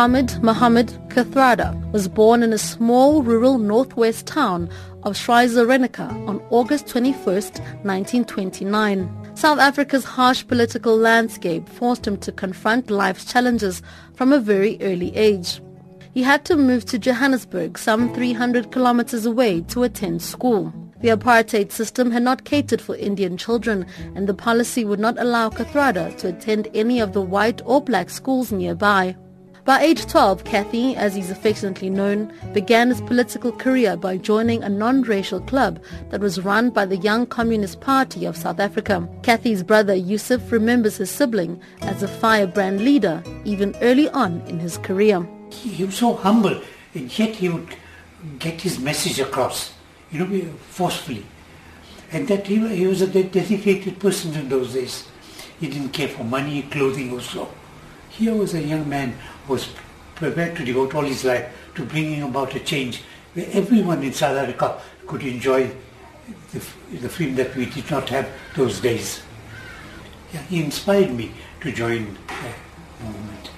Ahmed Mohammed Kathrada was born in a small rural northwest town of Schweizer on August 21, 1929. South Africa's harsh political landscape forced him to confront life's challenges from a very early age. He had to move to Johannesburg, some 300 kilometers away, to attend school. The apartheid system had not catered for Indian children and the policy would not allow Kathrada to attend any of the white or black schools nearby. By age 12, Kathy, as he's affectionately known, began his political career by joining a non-racial club that was run by the Young Communist Party of South Africa. Kathy's brother Yusuf remembers his sibling as a firebrand leader even early on in his career. He was so humble and yet he would get his message across you know, forcefully. And that he, he was a dedicated person in those days. He didn't care for money, clothing or so. Here was a young man was prepared to devote all his life to bringing about a change where everyone in South Africa could enjoy the, the freedom that we did not have those days. Yeah, he inspired me to join the movement.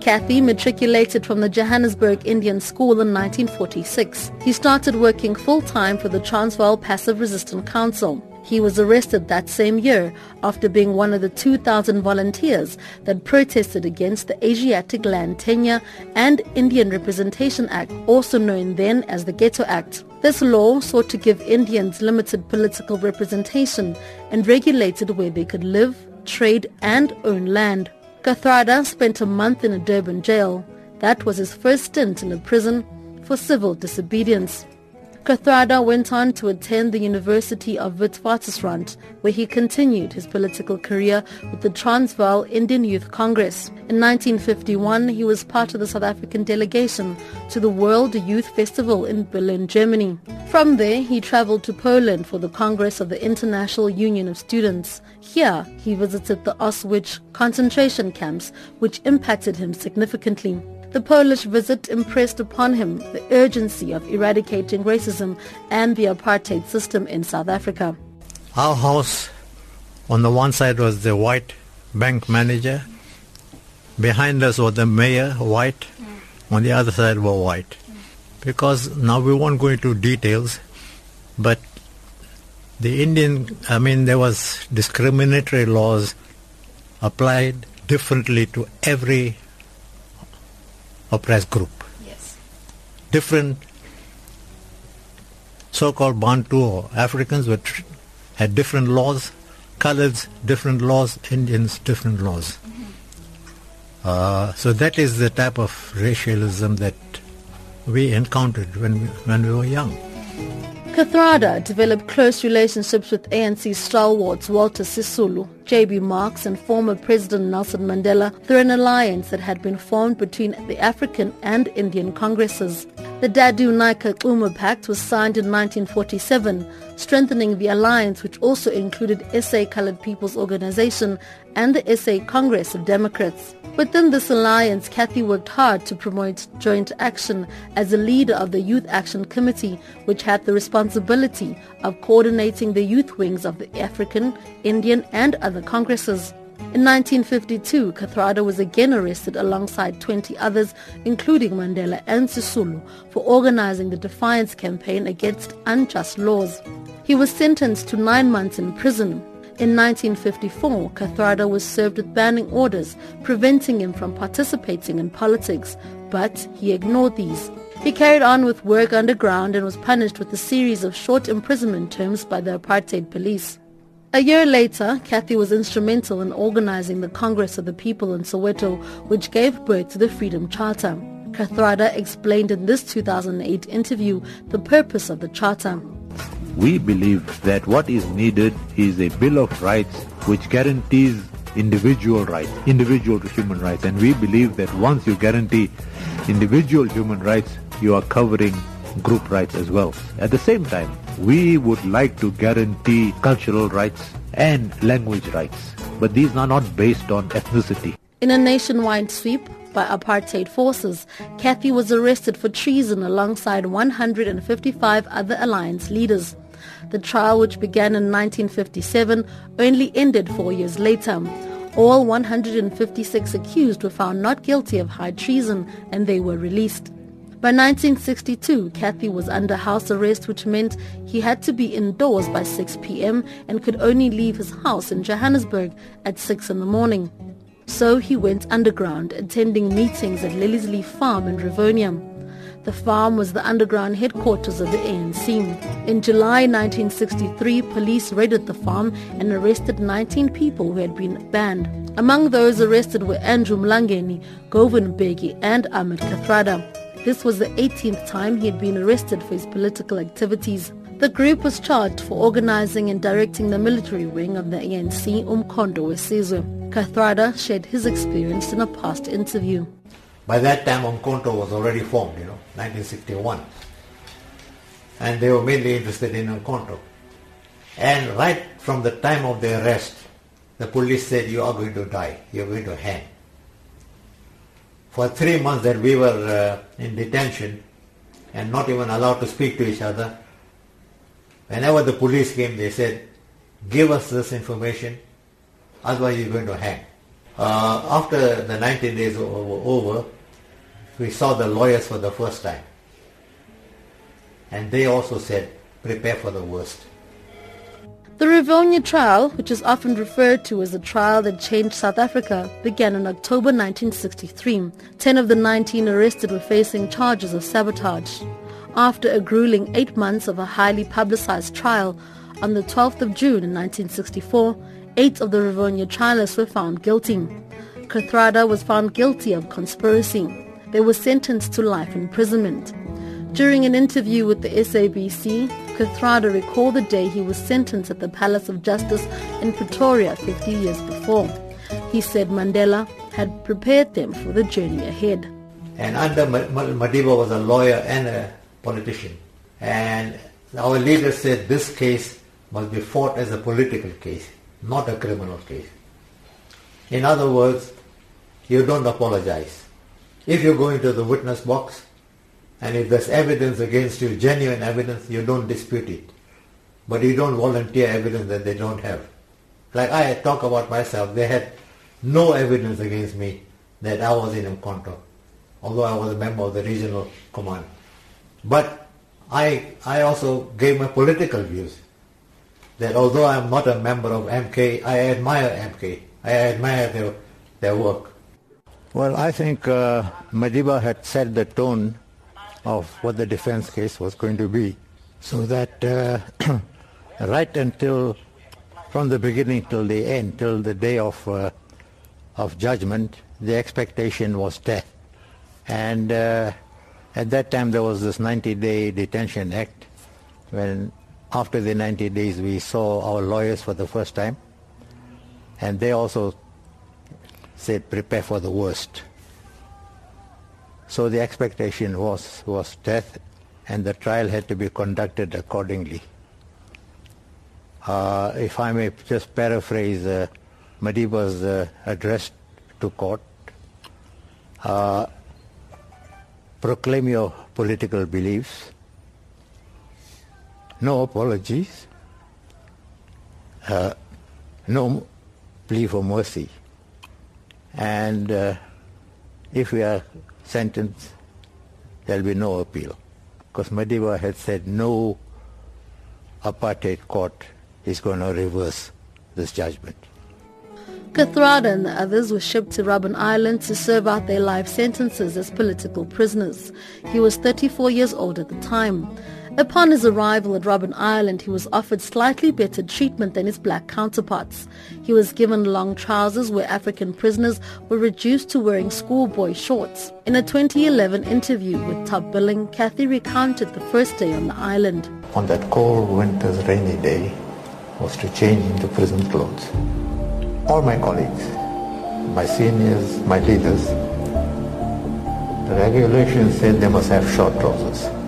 Kathy matriculated from the Johannesburg Indian School in 1946. He started working full-time for the Transvaal Passive Resistance Council. He was arrested that same year after being one of the 2,000 volunteers that protested against the Asiatic Land Tenure and Indian Representation Act, also known then as the Ghetto Act. This law sought to give Indians limited political representation and regulated where they could live, trade and own land. Kathrada spent a month in a Durban jail. That was his first stint in a prison for civil disobedience. Kathrada went on to attend the University of Witwatersrand, where he continued his political career with the Transvaal Indian Youth Congress. In 1951, he was part of the South African delegation to the World Youth Festival in Berlin, Germany. From there, he traveled to Poland for the Congress of the International Union of Students. Here, he visited the Auschwitz concentration camps, which impacted him significantly. The Polish visit impressed upon him the urgency of eradicating racism and the apartheid system in South Africa. Our house, on the one side was the white bank manager, behind us was the mayor, white, mm. on the other side were white. Mm. Because now we won't go into details, but the Indian, I mean, there was discriminatory laws applied differently to every oppressed group. Yes. Different so-called Bantu or Africans were tr- had different laws, colors different laws, Indians different laws. Mm-hmm. Uh, so that is the type of racialism that we encountered when we, when we were young. Kathrada developed close relationships with ANC stalwarts Walter Sisulu, J.B. Marks and former President Nelson Mandela through an alliance that had been formed between the African and Indian Congresses. The Dadoo Naicker Xuma Pact was signed in 1947, strengthening the alliance which also included SA Colored People's Organization and the SA Congress of Democrats. Within this alliance, Kathy worked hard to promote joint action as a leader of the Youth Action Committee, which had the responsibility of coordinating the youth wings of the African, Indian and other congresses. In 1952, Kathrada was again arrested alongside 20 others, including Mandela and Sisulu, for organizing the defiance campaign against unjust laws. He was sentenced to nine months in prison. In 1954, Kathrada was served with banning orders preventing him from participating in politics, but he ignored these. He carried on with work underground and was punished with a series of short imprisonment terms by the apartheid police. A year later, Kathy was instrumental in organizing the Congress of the People in Soweto, which gave birth to the Freedom Charter. Kathrada explained in this 2008 interview the purpose of the charter. We believe that what is needed is a Bill of Rights which guarantees individual rights, individual human rights. And we believe that once you guarantee individual human rights, you are covering group rights as well. At the same time, we would like to guarantee cultural rights and language rights. But these are not based on ethnicity. In a nationwide sweep, by apartheid forces, Kathy was arrested for treason alongside 155 other alliance leaders. The trial, which began in 1957, only ended four years later. All 156 accused were found not guilty of high treason and they were released. By 1962, Kathy was under house arrest which meant he had to be indoors by 6 p.m. and could only leave his house in Johannesburg at 6 in the morning. So he went underground, attending meetings at Liliesleaf Farm in Rivonia. The farm was the underground headquarters of the ANC. In July 1963, police raided the farm and arrested 19 people who had been banned. Among those arrested were Andrew Mlangeni, Govan Mbeki and Ahmed Kathrada. This was the 18th time he had been arrested for his political activities. The group was charged for organizing and directing the military wing of the ANC Umkhonto we Sizwe. Kathrada shared his experience in a past interview. By that time, Umkhonto was already formed, you know, 1961. And they were mainly interested in Umkhonto. And right from the time of the arrest, the police said, you are going to die, you are going to hang. For three months that we were uh, in detention and not even allowed to speak to each other, whenever the police came, they said, give us this information, otherwise you're going to hang. Uh, after the 19 days were over, we saw the lawyers for the first time. And they also said, prepare for the worst. The Rivonia trial, which is often referred to as the trial that changed South Africa, began in October 1963. Ten of the 19 arrested were facing charges of sabotage. After a grueling eight months of a highly publicized trial, on the 12th of June in 1964, eight of the Rivonia trialists were found guilty. Kathrada was found guilty of conspiracy. They were sentenced to life imprisonment. During an interview with the SABC, Kathrada recalled the day he was sentenced at the Palace of Justice in Pretoria 50 years before. He said Mandela had prepared them for the journey ahead. And under Madiba was a lawyer and a politician. And our leader said this case must be fought as a political case, not a criminal case. In other words, you don't apologize. If you go into the witness box and if there's evidence against you, genuine evidence, you don't dispute it. But you don't volunteer evidence that they don't have. Like I talk about myself, they had no evidence against me that I was in Umkhonto, although I was a member of the regional command. But I, I also gave my political views that although I'm not a member of MK, I admire MK. I admire their, their work. Well, I think uh, Madiba had set the tone of what the defense case was going to be, so that uh, right until, from the beginning till the end, till the day of, uh, of judgment, the expectation was death. And uh, at that time there was this 90-day detention act, when after the 90 days we saw our lawyers for the first time, and they also said prepare for the worst. So the expectation was, was death and the trial had to be conducted accordingly. Uh, if I may just paraphrase uh, Madiba's uh, address to court, uh, proclaim your political beliefs, no apologies, uh, no plea for mercy. And uh, if we are sentenced, there'll be no appeal. Because Madiba had said no apartheid court is going to reverse this judgment. Kathrada and the others were shipped to Robben Island to serve out their life sentences as political prisoners. He was 34 years old at the time. Upon his arrival at Robben Island, he was offered slightly better treatment than his black counterparts. He was given long trousers where African prisoners were reduced to wearing schoolboy shorts. In a 2011 interview with Top Billing, Kathy recounted the first day on the island. On that cold winter's rainy day was to change into prison clothes. All my colleagues, my seniors, my leaders, the regulations said they must have short trousers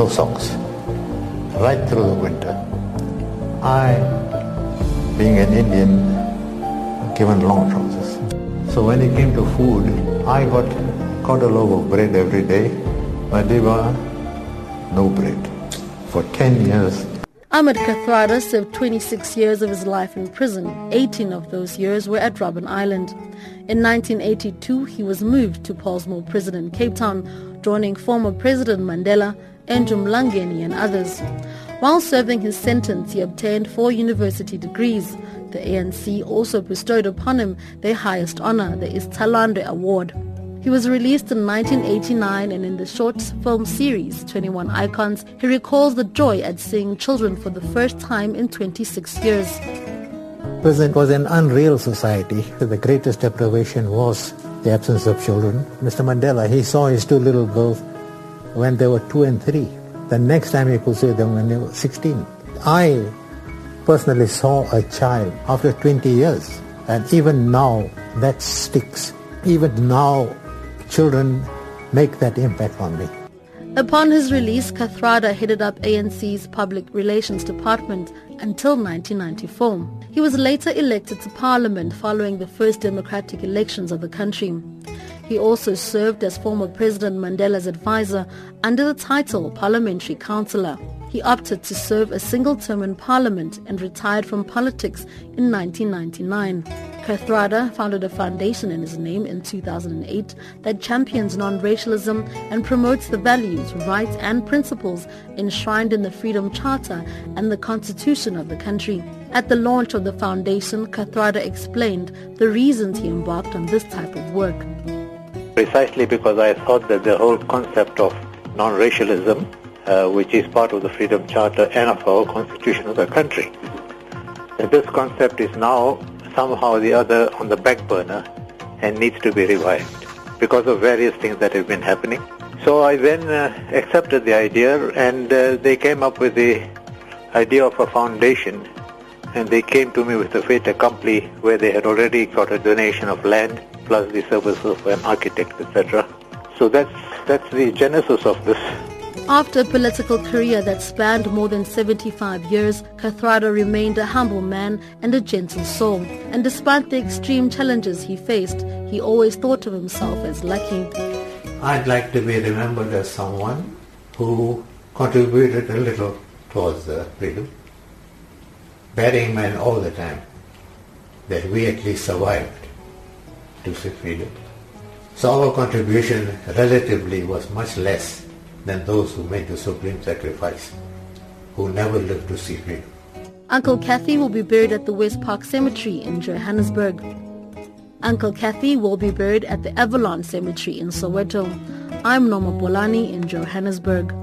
no socks, right through the winter. I, being an Indian, given long trousers. So when it came to food, I got got a loaf of bread every day. My Madiba, no bread. For 10 years. Ahmed Kathrada served 26 years of his life in prison. 18 of those years were at Robben Island. In 1982, he was moved to Pollsmoor Prison in Cape Town, joining former President Mandela, Andrew Mlangeni and others. While serving his sentence, he obtained four university degrees. The ANC also bestowed upon him their highest honor, the Isitwalandwe Award. He was released in 1989 and in the short film series 21 Icons, he recalls the joy at seeing children for the first time in 26 years. Prison was an unreal society. The greatest deprivation was the absence of children. Mr. Mandela, he saw his two little girls when they were two and three. The next time he could see them when they were 16. I personally saw a child after 20 years. And even now, that sticks. Even now, children make that impact on me. Upon his release, Kathrada headed up ANC's Public Relations Department until 1994. He was later elected to Parliament following the first democratic elections of the country. He also served as former President Mandela's advisor under the title Parliamentary Councillor. He opted to serve a single term in Parliament and retired from politics in 1999. Kathrada founded a foundation in his name in 2008 that champions non-racialism and promotes the values, rights and principles enshrined in the Freedom Charter and the Constitution of the country. At the launch of the foundation, Kathrada explained the reasons he embarked on this type of work. Precisely because I thought that the whole concept of non-racialism uh, which is part of the Freedom Charter and of our constitution of the country. And this concept is now somehow or the other on the back burner and needs to be revived because of various things that have been happening. So I then uh, accepted the idea and uh, they came up with the idea of a foundation and they came to me with a fait accompli where they had already got a donation of land plus the services of an architect, etc. So that's, that's the genesis of this after a political career that spanned more than 75 years, Kathrada remained a humble man and a gentle soul. And despite the extreme challenges he faced, he always thought of himself as lucky. I'd like to be remembered as someone who contributed a little towards the freedom, bearing in mind all the time that we at least survived to freedom. So our contribution relatively was much less than those who made the supreme sacrifice, who never lived to see freedom. Uncle Kathy will be buried at the West Park Cemetery in Johannesburg. Uncle Kathy will be buried at the Avalon Cemetery in Soweto. I'm Norma Bolani in Johannesburg.